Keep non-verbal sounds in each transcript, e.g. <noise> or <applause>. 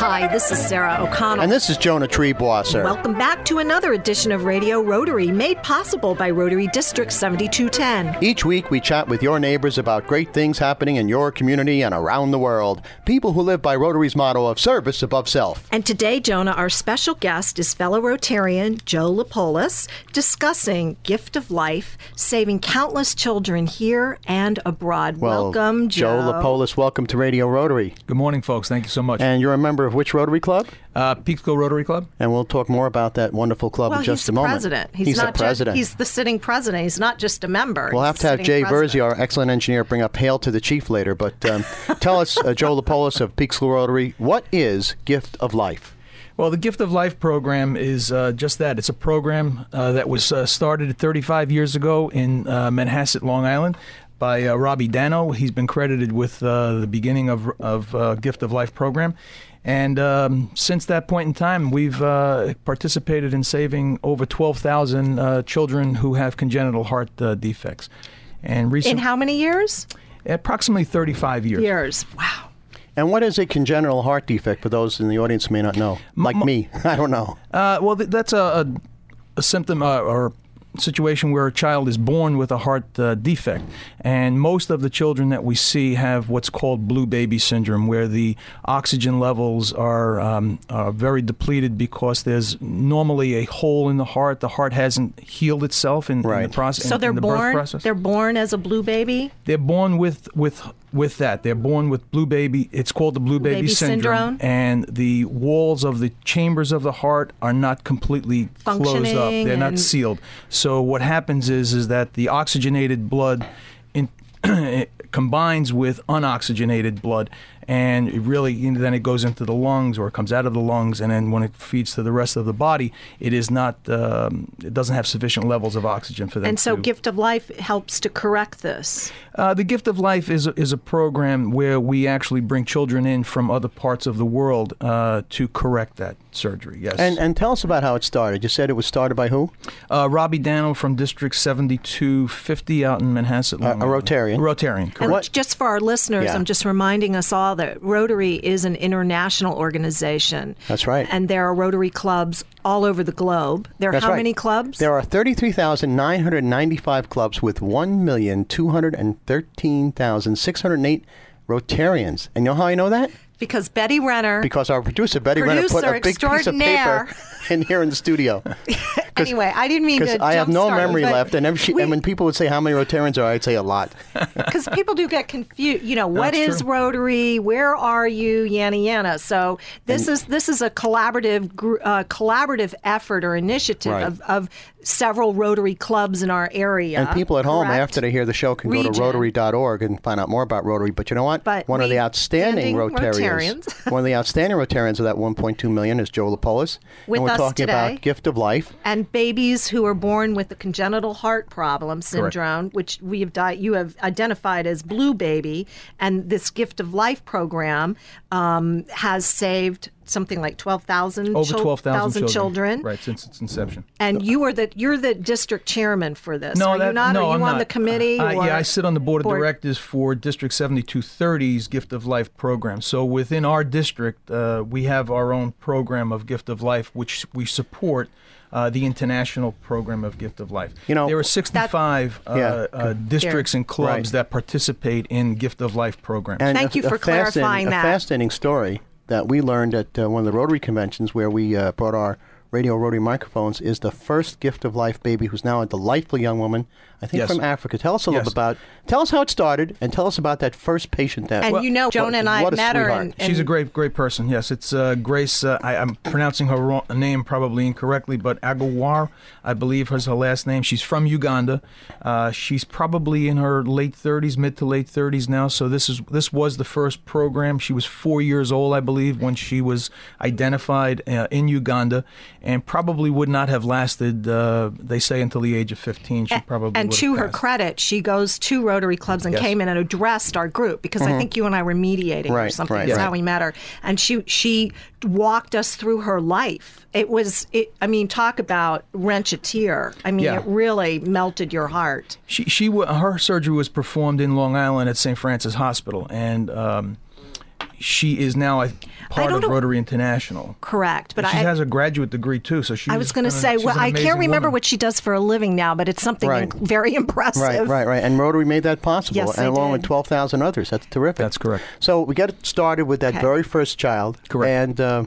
Hi, this is Sarah O'Connell. And this is Jonah Triebwasser. Welcome back to another edition of Radio Rotary, made possible by Rotary District 7210. Each week, we chat with your neighbors about great things happening in your community and around the world. People who live by Rotary's motto of service above self. And today, Jonah, our special guest is fellow Rotarian Joe Lapolis, discussing Gift of Life, saving countless children here and abroad. Well, welcome, Joe. Joe Lapolis, welcome to Radio Rotary. Good morning, folks. Thank you so much. And you're a member of which Rotary Club? Uh, Peekskill Rotary Club. And we'll talk more about that wonderful club well, in just a moment. President. He's, he's not the president. Just, he's the sitting president. He's not just a member. We'll have to have Jay. Verzi, our excellent engineer, bring up hail to the chief later. But um, tell us, uh, Joe Lapolis of Peekskill Rotary, what is Gift of Life? Well, the Gift of Life program is uh, just that. It's a program uh, that was uh, started 35 years ago in uh, Manhasset, Long Island, by uh, Robbie Donno. He's been credited with uh, the beginning of of uh, Gift of Life program. And um, since that point in time, we've uh, participated in saving over 12,000 uh, children who have congenital heart uh, defects. And recent- In how many years? approximately 35 years. Years. Wow. And what is a congenital heart defect for those in the audience who may not know? Like me, <laughs> I don't know. Uh, well, th- that's a, a, a symptom uh, or situation where a child is born with a heart uh, defect. And most of the children that we see have what's called blue baby syndrome, where the oxygen levels are, um, are very depleted because there's normally a hole in the heart. The heart hasn't healed itself in, in the process. So they're in the birth born. process. They're born as a blue baby. They're born with with with that. They're born with blue baby. It's called the blue baby, baby syndrome. and the walls of the chambers of the heart are not completely closed up. They're not sealed. So what happens is is that the oxygenated blood in, <clears throat> combines with unoxygenated blood. And it really, you know, then it goes into the lungs, or it comes out of the lungs, and then when it feeds to the rest of the body, it is not, um, it doesn't have sufficient levels of oxygen for them. And so, to, Gift of Life helps to correct this. uh, the Gift of Life is a, is a program where we actually bring children in from other parts of the world uh, to correct that surgery. Yes. And and tell us about how it started. You said it was started by who? uh, Robbie Donno from District 7250 out in Manhasset. Long a Island. Rotarian. Rotarian, And correct. What- just for our listeners, Yeah. I'm just reminding us all that Rotary is an international organization. That's right. And there are Rotary clubs all over the globe. There are That's how right. many clubs? There are 33,995 clubs with 1,213,608 Rotarians. And you know how I know that? because Betty Renner. Because our producer, Betty Renner, put Producer a big piece of paper <laughs> in here in the studio. <laughs> anyway, I didn't mean to. I have no memory left. And, she, we- and when people would say how many Rotarians are, I'd say a lot. <laughs> because people do get confused. You know, what That's is true. Rotary? Where are you? Yana yana. So this is this is a collaborative uh, collaborative effort or initiative Right. of, of several Rotary clubs in our area. And people at home, correct? after they hear the show, can go to Rotary.org and find out more about Rotary. But you know what? But one of the outstanding standing Rotarians, Rotarians. <laughs> one of the outstanding Rotarians of that 1.2 million is Joe Lapolis. With and we're us talking today. about Gift of Life. and babies who are born with the congenital heart problem syndrome, which we have di- you have identified as blue baby, and this Gift of Life program um, has saved something like twelve thousand Over 12,000 children. children. Right, since its inception. And you are the you're the district chairman for this. No, are that, you not? no, are you I'm on not. the committee? Uh, or- yeah, I sit on the board of board? directors for District 7230's Gift of Life program. So within our district, uh, we have our own program of Gift of Life, which we support. Uh, the international program of Gift of Life. You know, there are 65 uh, Yeah. uh, districts and clubs Right. that participate in Gift of Life programs. And Thank a- you a for fascinating- clarifying a that. fascinating story that we learned at uh, one of the Rotary conventions where we uh, brought our radio Rotary microphones is the first Gift of Life baby who's now a delightful young woman, I think Yes. from Africa. Tell us a little Yes. bit about, tell us how it started and tell us about that first patient that. And you know, what- Joan and I what a met her. sweetheart. And, She's a great, great person. Yes, it's uh, Grace. Uh, I, I'm pronouncing her wrong, name probably incorrectly, but Agawar, I believe, is her last name. She's from Uganda. Uh, she's probably in her late 30s, mid to late 30s now. So this is this was the first program. She was four years old, I believe, when she was identified uh, in Uganda, and probably would not have lasted. Uh, they say until the age of 15. She probably and would to her credit, she goes to Rotary clubs and Yes. came in and addressed our group because I think you and I were mediating or something. right, That's right. how we met her, and she she walked us through her life. It was, it, I mean, talk about wrench a tear. I mean, Yeah. it really melted your heart. She she her surgery was performed in Long Island at St. Francis Hospital, and um, she is now a part of Rotary International. Correct, but she I, has a graduate degree too, so she. I was going to say, well, I can't remember what she does for a living now, but it's something Right. in- very <laughs> impressive. Right, right, right. And Rotary made that possible, Yes, and they along with 12,000 others. That's terrific. That's correct. So we got started with that Okay. very first child. Correct. And uh,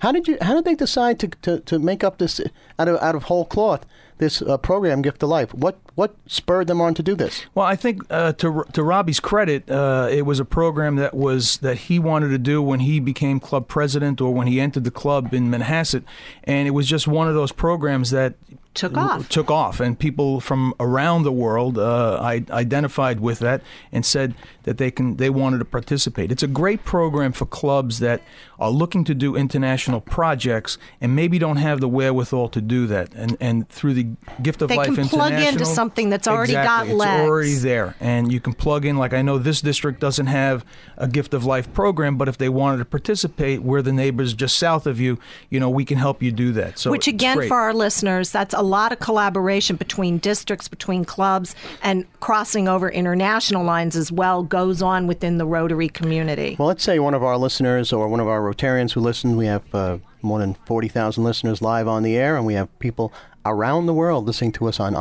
how did you? How did they decide to, to, to make up this out of out of whole cloth this uh, program, Gift of Life? What what spurred them on to do this? Well, I think uh, to to Robbie's credit, uh, it was a program that was that he wanted to do when he became club president or when he entered the club in Manhasset, and it was just one of those programs that Took off. took off, and people from around the world uh, I identified with that and said that they can they wanted to participate. It's a great program for clubs that are looking to do international projects and maybe don't have the wherewithal to do that, and and through the Gift of They Life can plug into something that's already got Exactly. It's legs. already there, and you can plug in. Like I know this district doesn't have a Gift of Life program, but if they wanted to participate, we're the neighbors just south of you. You know, we can help you do that. So Which again, for our listeners, that's a lot of collaboration between districts, between clubs, and crossing over international lines as well goes on within the Rotary community. Well, let's say one of our listeners or one of our Rotarians who listen. We have uh, more than 40,000 listeners live on the air, and we have people around the world listening to us on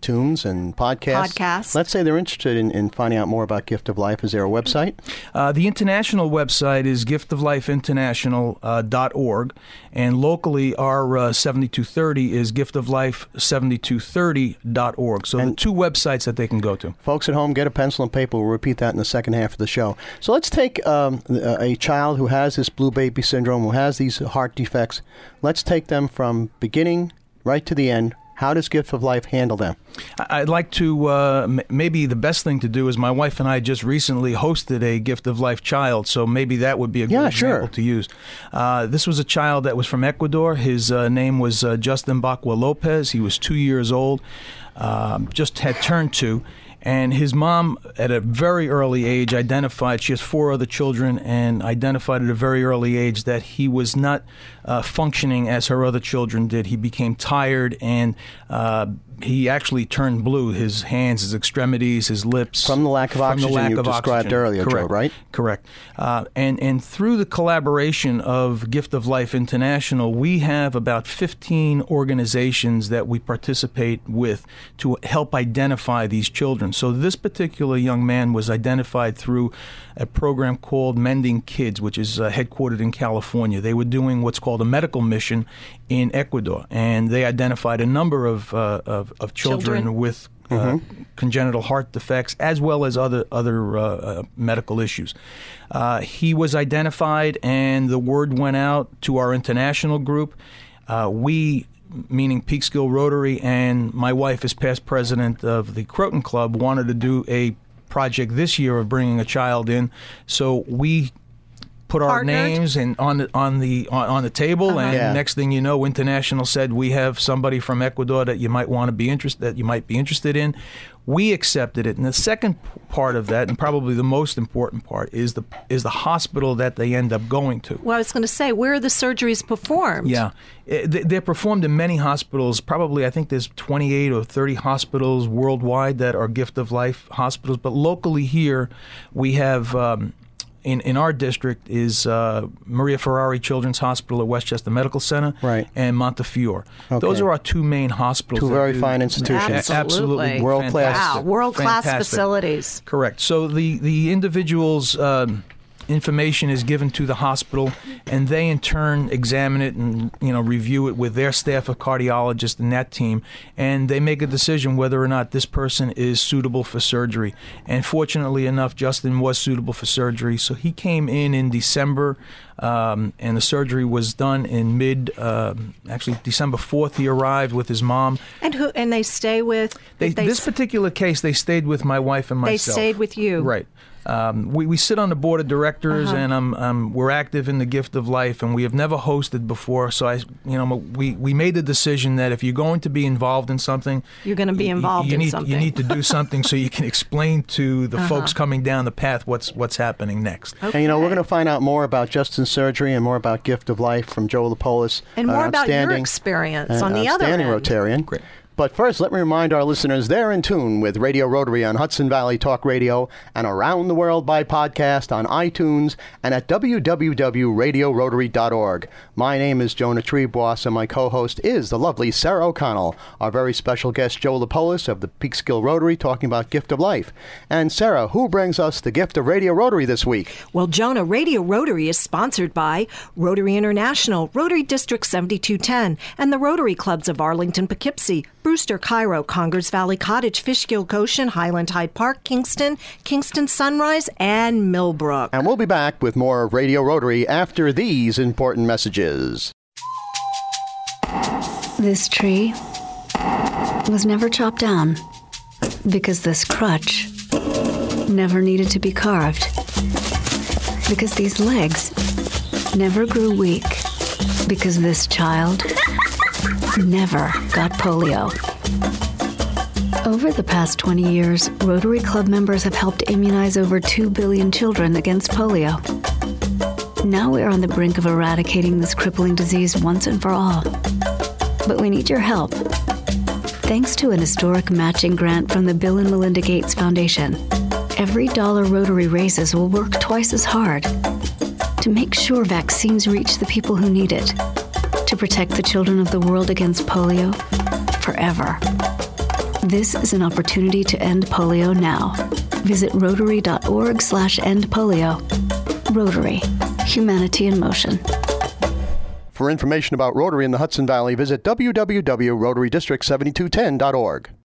iTunes and podcasts. Podcasts. Let's say they're interested in, in finding out more about Gift of Life. Is there a website? Uh, the international website is giftoflifeinternational.org, and locally our uh, 7230 is giftoflife7230.org. So the And- two websites that they can go to. Folks at home, get a pencil and paper. We'll repeat that in the second half of the show. So let's take um, a a child who has this blue baby syndrome, who has these heart defects. Let's take them from beginning right to the end. How does Gift of Life handle them? I'd like to uh, m- maybe the best thing to do is my wife and I just recently hosted a Gift of Life child, so maybe that would be a good Yeah, example to use. Uh, this was a child that was from Ecuador. His uh, name was uh, Justin Bacua Lopez. He was two years old, um, just had turned two. And his mom, at a very early age, identified, she has four other children, and identified at a very early age that he was not uh, functioning as her other children did. He became tired and uh, he actually turned blue. His hands, his extremities, his lips. From the lack of oxygen lack you of described oxygen. earlier, Joe, Correct. right? Correct. Uh, and and through the collaboration of Gift of Life International, we have about 15 organizations that we participate with to help identify these children. So this particular young man was identified through a program called Mending Kids, which is uh, headquartered in California. They were doing what's called a medical mission in Ecuador, and they identified a number of uh, of, of children, Children. with uh, congenital heart defects as well as other other uh, uh, medical issues. Uh, he was identified, and the word went out to our international group. Uh, we, meaning Peekskill Rotary, and my wife, is past president of the Croton Club, wanted to do a project this year of bringing a child in. So we put our Partnered? names and on the on the on, on the table and Yeah. next thing you know international said we have somebody from ecuador that you might want to be interested that you might be interested in we accepted it and the second part of that and probably the most important part is the is the hospital that they end up going to Well, I was going to say, where are the surgeries performed? yeah, Eh, they- they're performed in many hospitals. Probably, I think there's 28 or 30 hospitals worldwide that are Gift of Life hospitals. But locally here, we have. Um, in, in our district is uh, Maria Fareri Children's Hospital at Westchester Medical Center Right. and Montefiore. Okay. Those are our two main hospitals. Two that very do- fine institutions. Absolutely. Absolutely. World-class. Wow, world class facilities. Correct. So the the individual's um, information is given to the hospital, and they in turn examine it and you know review it with their staff of cardiologists and that team, and they make a decision whether or not this person is suitable for surgery. And fortunately enough, Justin was suitable for surgery, so he came in in December. Um, and the surgery was done in mid, um actually December fourth. He arrived with his mom. And who? And they stay with. They, they, this particular case, they stayed with my wife and myself. they stayed with you. Right. Um, we, we sit on the board of directors, Uh-huh. and um, um, we're active in the gift of life, and we have never hosted before. So I, you know, we, we made the decision that if you're going to be involved in something, You're going to be y- y- involved you in need, something. You need to do <laughs> something so you can explain to the Uh-huh. folks coming down the path what's what's happening next. And you know, we're going to find out more about Justin's surgery and more about Gift of Life from Joe Lapolis. And an more about your experience an on the other outstanding end. Rotarian. Great. But first, let me remind our listeners they're in tune with Radio Rotary on Hudson Valley Talk Radio and around the world by podcast on iTunes and at www.radiorotary.org. My name is Jonah Triebwasser, and my co-host is the lovely Sarah O'Connell, our very special guest Joe Lapolis of the Peekskill Rotary talking about Gift of Life. And Sarah, who brings us the gift of Radio Rotary this week? Well, Jonah, Radio Rotary is sponsored by Rotary International, Rotary District 7210, and the Rotary Clubs of Arlington, Poughkeepsie, Brewster, Cairo, Congers Valley Cottage, Fishkill, Goshen, Highland Hyde Park, Kingston, Kingston Sunrise, and Millbrook. And we'll be back with more Radio Rotary after these important messages. This tree was never chopped down because this crutch never needed to be carved. Because these legs never grew weak. Because this child never got polio. Over the past 20 years, Rotary Club members have helped immunize over 2 billion children against polio. Now we are on the brink of eradicating this crippling disease once and for all. But we need your help. Thanks to an historic matching grant from the Bill and Melinda Gates Foundation, every dollar Rotary raises will work twice as hard to make sure vaccines reach the people who need it, to protect the children of the world against polio forever. This is an opportunity to end polio now. Visit rotary.org slash end polio. Rotary. Humanity in motion. For information about Rotary in the Hudson Valley, visit www.rotarydistrict7210.org.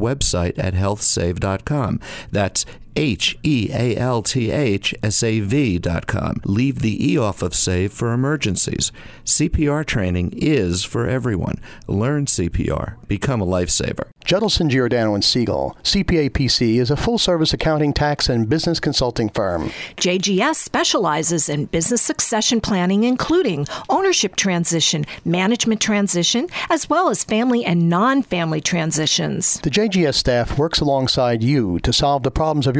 website at healthsave.com. That's H E A L T H S A V dot com. Leave the E off of SAVE for emergencies. CPR training is for everyone. Learn CPR. Become a lifesaver. Judelson, Giordano, and Siegel, CPA PC, is a full service accounting, tax, and business consulting firm. JGS specializes in business succession planning, including ownership transition, management transition, as well as family and non family transitions. The JGS staff works alongside you to solve the problems of your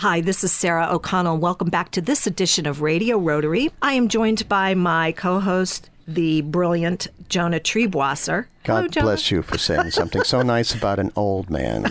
Hi, this is Sarah O'Connell. Welcome back to this edition of Radio Rotary. I am joined by my co host, the brilliant Jonah Triebwasser. Hello, God Jonah. bless you for saying something so nice about an old man.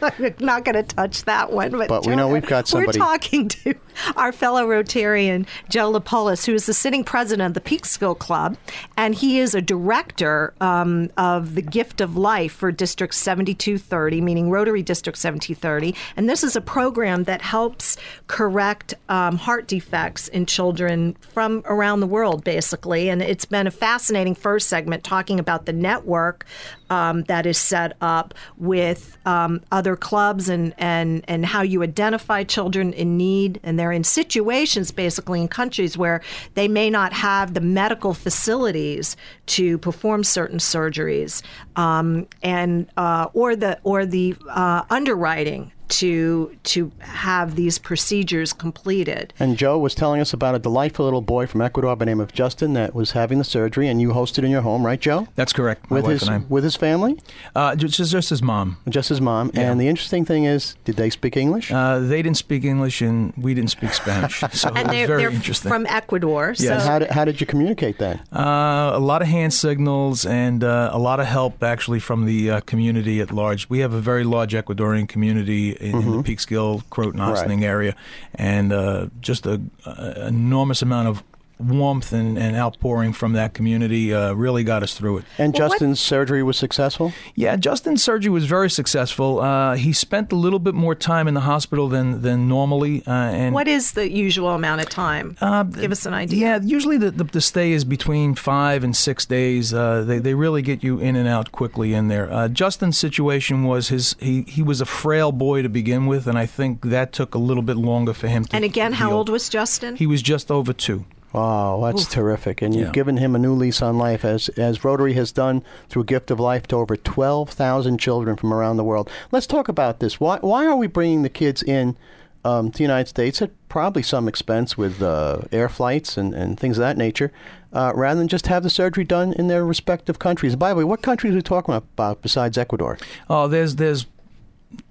I'm <laughs> not going to touch that one. But, But we know we've got somebody. We're talking to our fellow Rotarian, Joe Lapolis, who is the sitting president of the Peekskill Club, and he is a director um, of the Gift of Life for District 7230, meaning Rotary District 7230. And this is a program that helps correct um, heart defects in children from around the world, basically. And it's been a fascinating first segment talking about the network um, that is set up with um, other clubs and, and, and how you identify children in need. And they're in situations, basically, in countries where they may not have the medical facilities to perform certain surgeries um, and uh, or the or the uh, underwriting to to have these procedures completed. And Joe was telling us about a delightful little boy from Ecuador by the name of Justin that was having the surgery, and you hosted in your home, right, Joe? That's correct. My With wife his and with his family, Uh, just, just his mom. just his mom. And the interesting thing is, did they speak English? Uh, they didn't speak English and we didn't speak Spanish. <laughs> So it And was they're, very they're interesting. from Ecuador. Yes. and So how did, how did you communicate then? Uh, a lot of hand signals and uh, a lot of help actually from the uh, community at large. We have a very large Ecuadorian community in, in the Peekskill, Croton, Mm-hmm. Right. Area, and uh, just a, a enormous amount of warmth and, and outpouring from that community uh, really got us through it. And Well, what- Justin's surgery was successful? Yeah, Justin's surgery was very successful. Uh, he spent a little bit more time in the hospital than than normally, uh, and What is the usual amount of time? Uh, Give us an idea. Yeah, usually the, the, the stay is between five and six days. Uh, they, they really get you in and out quickly in there. Uh, Justin's situation was his he, he was a frail boy to begin with, and I think that took a little bit longer for him to. And again, how heal. old was Justin? He was just over two. Wow, that's terrific. And you've Yeah. given him a new lease on life, as, as Rotary has done through Gift of Life to over 12,000 children from around the world. Let's talk about this. Why, why are we bringing the kids in um, to the United States at probably some expense with uh, air flights and, and things of that nature, uh, rather than just have the surgery done in their respective countries? By the way, what countries are we talking about besides Ecuador? Oh, there's there's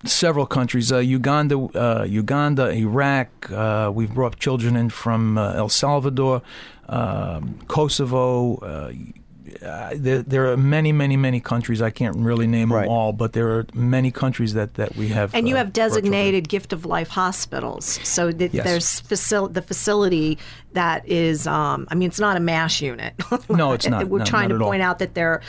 several countries: uh, Uganda, uh, Uganda, Iraq. Uh, we've brought children in from uh, El Salvador, um, Kosovo. Uh, uh, there, there are many, many, many countries. I can't really name Right. them all, but there are many countries that, that we have. and you uh, have designated gift of life hospitals. So th- Yes. there's facil- the facility that is, um, I mean, it's not a mash unit. <laughs> No, it's not. We're No, trying not to at all. point out that there are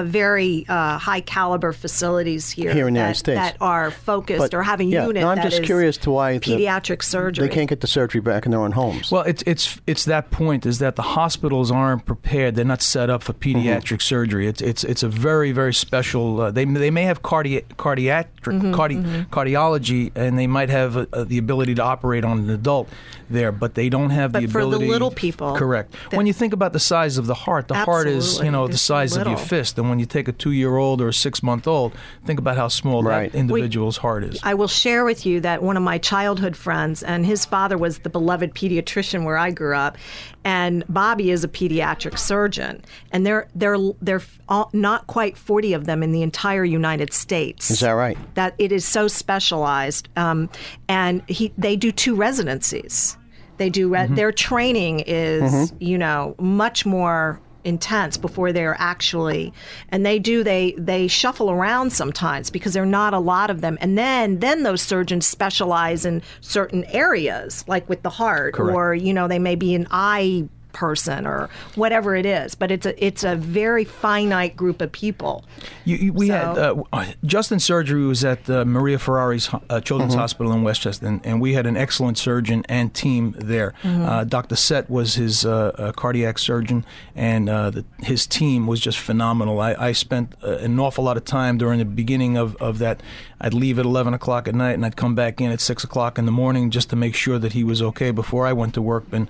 uh, very uh, high caliber facilities here, Here in the United States. that are focused But, or have a yeah, unit. no, I'm that just is curious to why the- pediatric surgery. They can't get the surgery back in their own homes. Well, it's it's it's that point is that the hospitals aren't prepared. They're not set up for pediatric surgery. It's it's it's a very very special. Uh, they they may have cardi- cardiac cardi- cardiology and they might have uh, uh, the ability to operate on an adult there, but they don't have But the for the little people, correct. that- when you think about the size of the heart, the heart is you know the so size of your fist, and when you take a two year old or a six month old, think about how small Right. that individual's heart is. I will share with you that one of my childhood friends, and his father was the beloved pediatrician where I grew up, and Bobby is a pediatric surgeon, and there there there are they're not quite forty of them in the entire United States. Is that right? That it is so specialized, um, and he they do two residencies. They do re- Mm-hmm. their training is you know much more intense before they're actually and they do they they shuffle around sometimes because there are not a lot of them and then then those surgeons specialize in certain areas like with the heart Correct. or you know they may be an eye person or whatever it is but it's a it's a very finite group of people You, you, we So- had uh, Justin's surgery was at uh, Maria Fareri's uh, Children's Hospital in Westchester, and, and we had an excellent surgeon and team there. Uh, Dr. Sett was his uh, uh, cardiac surgeon, and uh, the, his team was just phenomenal. I, I spent uh, an awful lot of time during the beginning of, of that. I'd leave at 11 o'clock at night, and I'd come back in at 6 o'clock in the morning just to make sure that he was okay before I went to work. And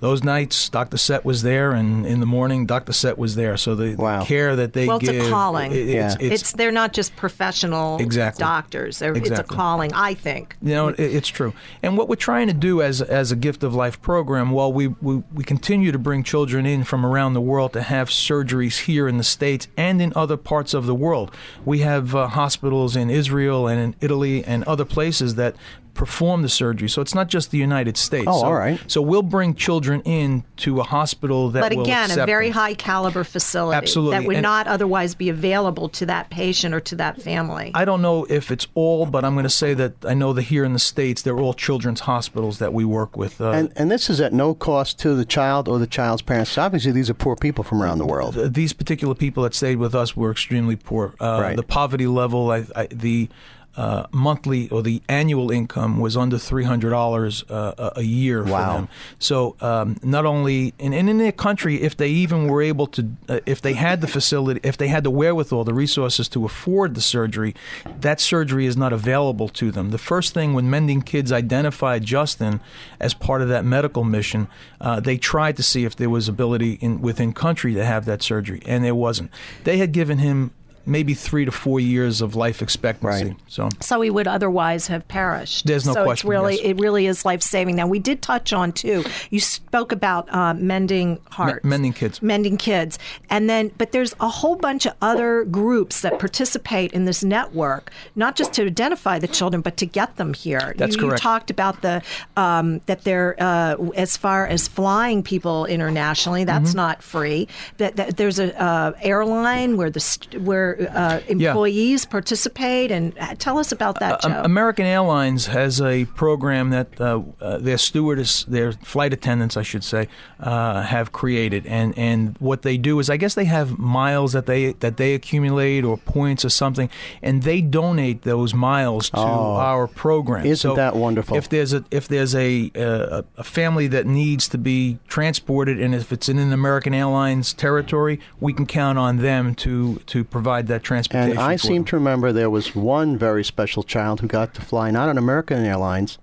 those nights, Dr. Sett was there, and in the morning, Dr. Sett was there. So the Wow. care that they Well, it's a give, calling. it- Yeah. it's, it's, they're not just professional Exactly. doctors they're, it's a calling i think you know, it, it's true. And what we're trying to do as as a Gift of Life program, while we, we we continue to bring children in from around the world to have surgeries here in the states and in other parts of the world, we have uh, hospitals in Israel and in Italy and other places that perform the surgery. So it's not just the United States. Oh, so, all right. So we'll bring children in to a hospital that but will again, a very them. high caliber facility Absolutely. that would And- not otherwise be available to that patient or to that family. I don't know if it's all, but I'm going to say that I know that here in the states, they're all children's hospitals that we work with. Uh, And, and this is at no cost to the child or the child's parents. Obviously, these are poor people from around the world. th- these particular people that stayed with us were extremely poor. Uh, Right. The poverty level, I, I, the uh, monthly or the annual income was under three hundred dollars uh, a- year for Wow. them. So um, not only and, and in their country, if they even were able to, uh, if they had the facility, if they had the wherewithal, the resources to afford the surgery, that surgery is not available to them. The first thing when Mending Kids identified Justin as part of that medical mission, uh, they tried to see if there was ability in within country to have that surgery, and there wasn't. They had given him maybe three to four years of life expectancy. Right. So so he would otherwise have perished. There's no so question, It's really, yes. it really is life saving. Now we did touch on too. You spoke about uh, mending hearts, mending kids. mending kids, and then but there's a whole bunch of other groups that participate in this network, not just to identify the children, but to get them here. That's you, you talked about the um, that they're uh, as far as flying people internationally. That's Mm-hmm. not free. That, that there's a uh, airline where the st- where your uh, employees participate? And uh, tell us about that, Joe. Um, American Airlines has a program that uh, uh, their stewardess, their flight attendants, I should say, uh, have created, and and what they do is, I guess they have miles that they that they accumulate or points or something, and they donate those miles to Oh. our program. Isn't So that wonderful? If there's a if there's a, a a family that needs to be transported, and if it's in an American Airlines territory, we can count on them to to provide that transportation. And I seem them. to remember there was one very special child who got to fly not on American Airlines,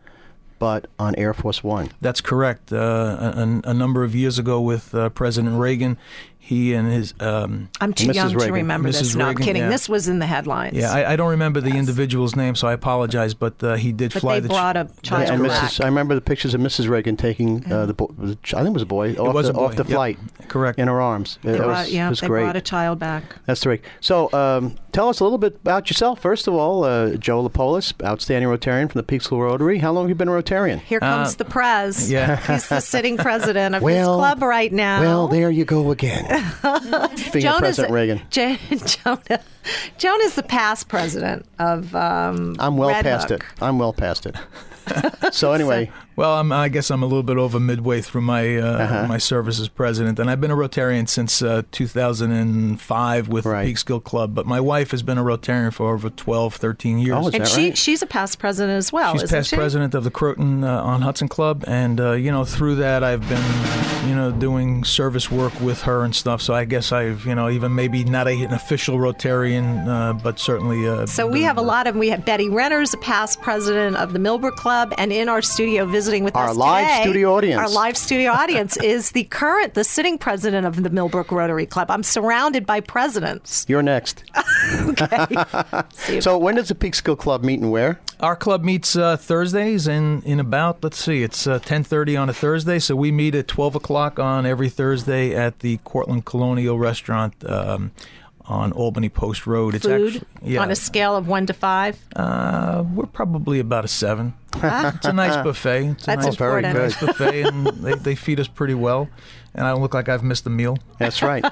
but on Air Force One. That's correct. Uh, a, a number of years ago, with uh, President Reagan, he and his um, I'm too Mrs. young to Reagan. remember this. Mrs. No, I'm kidding. yeah. This was in the headlines. yeah, I, I don't remember the individual's name, so I apologize. But uh, he did but fly they the. ch- brought a child and back. Mrs. I remember the pictures of Mrs. Reagan taking uh, the, bo- I think it was a boy off was the, a boy, off the yep. flight Correct. in her arms. It, They it brought, was, yeah, it was they great. brought a child back. That's great. So, um, tell us a little bit about yourself. First of all, uh, Joe Lapolis, outstanding Rotarian from the Peekskill Rotary. How long have you been a Rotarian? Here comes the prez. Uh, yeah. He's the sitting <laughs> president of his club right now. Well, there you go again. Being Jonah's- President Reagan. Jo- Jonah, Jonah's the past president of um, I'm well Red past Hook. it. I'm well past it. <laughs> so anyway, Well, I'm, I guess I'm a little bit over midway through my uh, Uh-huh. my service as president, and I've been a Rotarian since uh, 2005 with Right. the Peekskill Club. But my wife has been a Rotarian for over 12, 13 years. Oh, is And that she right? she's a past president as well. She's isn't past she? president of the Croton uh, on Hudson Club, and uh, you know through that I've been, you know, doing service work with her and stuff. So I guess I've, you know, even maybe not a, an official Rotarian, uh, but certainly. Uh, So we have a lot of we have Betty Renner's a past president of the Millbrook Club, and in our studio visiting with Our us live today, studio audience. Our live studio <laughs> audience is the current, the sitting president of the Millbrook Rotary Club. I'm surrounded by presidents. you're next. <laughs> See if- So when does the Peekskill Club meet and where? Our club meets uh, Thursdays in, in about let's see, it's uh, ten thirty on a Thursday. So we meet at twelve o'clock on every Thursday at the Cortlandt Colonial Restaurant um, on Albany Post Road. It's food actually yeah, on a scale of one to five. uh, we're probably about a seven. <laughs> it's a nice buffet. It's a That's nice, very good. nice buffet, and <laughs> they, they feed us pretty well. And I don't look like I've missed a meal. That's right.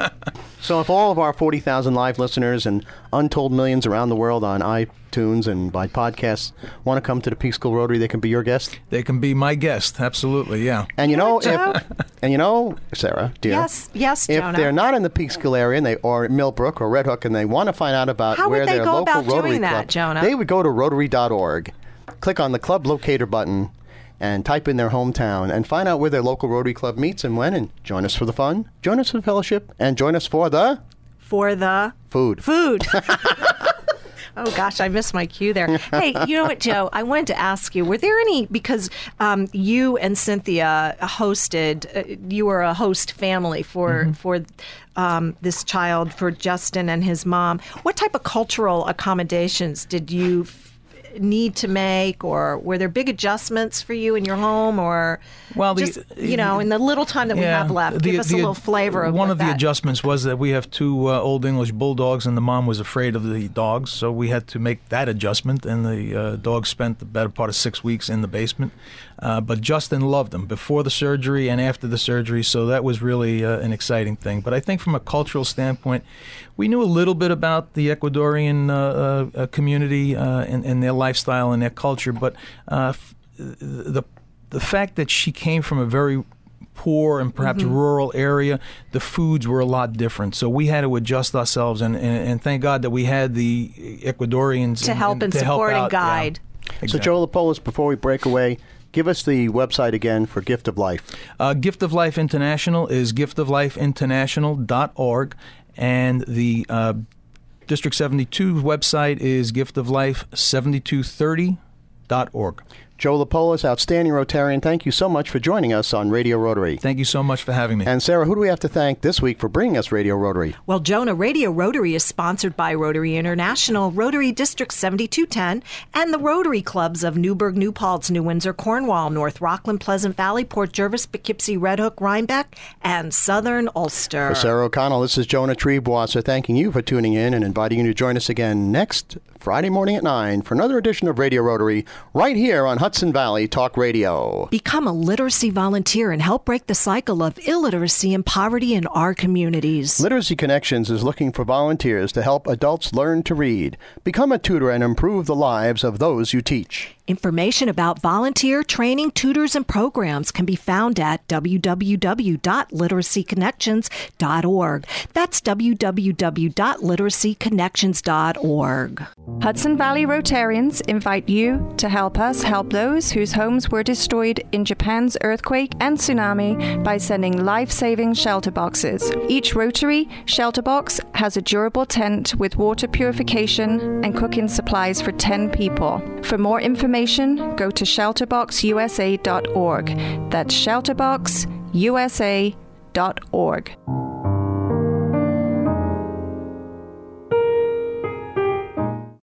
<laughs> so, if all of our 40,000 live listeners and untold millions around the world on iTunes and by podcasts want to come to the Peekskill Rotary, they can be your guest. They can be my guest. Absolutely, yeah. And you know, if and you know, Sarah, dear, Yes, yes, if Jonah. they're not in the Peekskill area and they or Millbrook or Red Hook and they want to find out about How would where they their go local about doing Rotary that, club, Jonah? they would go to Rotary.org, click on the club locator button, and type in their hometown and find out where their local Rotary club meets and when, and join us for the fun, join us for the fellowship, and join us for the for the food. food. <laughs> Oh gosh, I missed my cue there. Hey, you know what, Joe? I wanted to ask you: Were there any because um, you and Cynthia hosted? Uh, you were a host family for Mm-hmm. for um, this child for Justin and his mom. What type of cultural accommodations did you need to make, or were there big adjustments for you in your home, or Well, the- just you know, in the little time that we have left, the- give us a little flavor of one of the that- adjustments was that we have two uh, old English bulldogs, and the mom was afraid of the dogs, so we had to make that adjustment. And the uh, dogs spent the better part of six weeks in the basement. Uh, but Justin loved them before the surgery and after the surgery, so that was really uh, an exciting thing. But I think from a cultural standpoint, we knew a little bit about the Ecuadorian uh, uh, community uh, and, and their lifestyle and their culture, but uh, f- the the fact that she came from a very poor and perhaps Mm-hmm. rural area, the foods were a lot different. So we had to adjust ourselves, and, and, and thank God that we had the Ecuadorians to help and to help support and out. Yeah. guide. So, Exactly. Joe Lapolis, before we break away, give us the website again for Gift of Life. Uh, Gift of Life International is giftoflifeinternational.org, and the uh, District 72 website is giftoflife7230.org. Joe Lapolis, outstanding Rotarian, thank you so much for joining us on Radio Rotary. Thank you so much for having me. And Sarah, who do we have to thank this week for bringing us Radio Rotary? Well, Jonah Radio Rotary is sponsored by Rotary International, Rotary District 7210, and the Rotary Clubs of Newburgh, New Paltz, New Windsor, Cornwall, North Rockland, Pleasant Valley, Port Jervis, Poughkeepsie, Red Hook, Rhinebeck, and Southern Ulster. For Sarah O'Connell, this is Jonah Triebwasser thanking you for tuning in and inviting you to join us again next Friday morning at 9 for another edition of Radio Rotary right here on Hudson Valley Talk Radio. Become a literacy volunteer and help break the cycle of illiteracy and poverty in our communities. Literacy Connections is looking for volunteers to help adults learn to read. Become a tutor and improve the lives of those you teach. Information about volunteer training, tutors, and programs can be found at www.literacyconnections.org. That's www.literacyconnections.org. Hudson Valley Rotarians invite you to help us help those whose homes were destroyed in Japan's earthquake and tsunami by sending life saving shelter boxes. Each Rotary shelter box has a durable tent with water purification and cooking supplies for 10 people. For more information, go to shelterboxusa.org. That's shelterboxusa.org.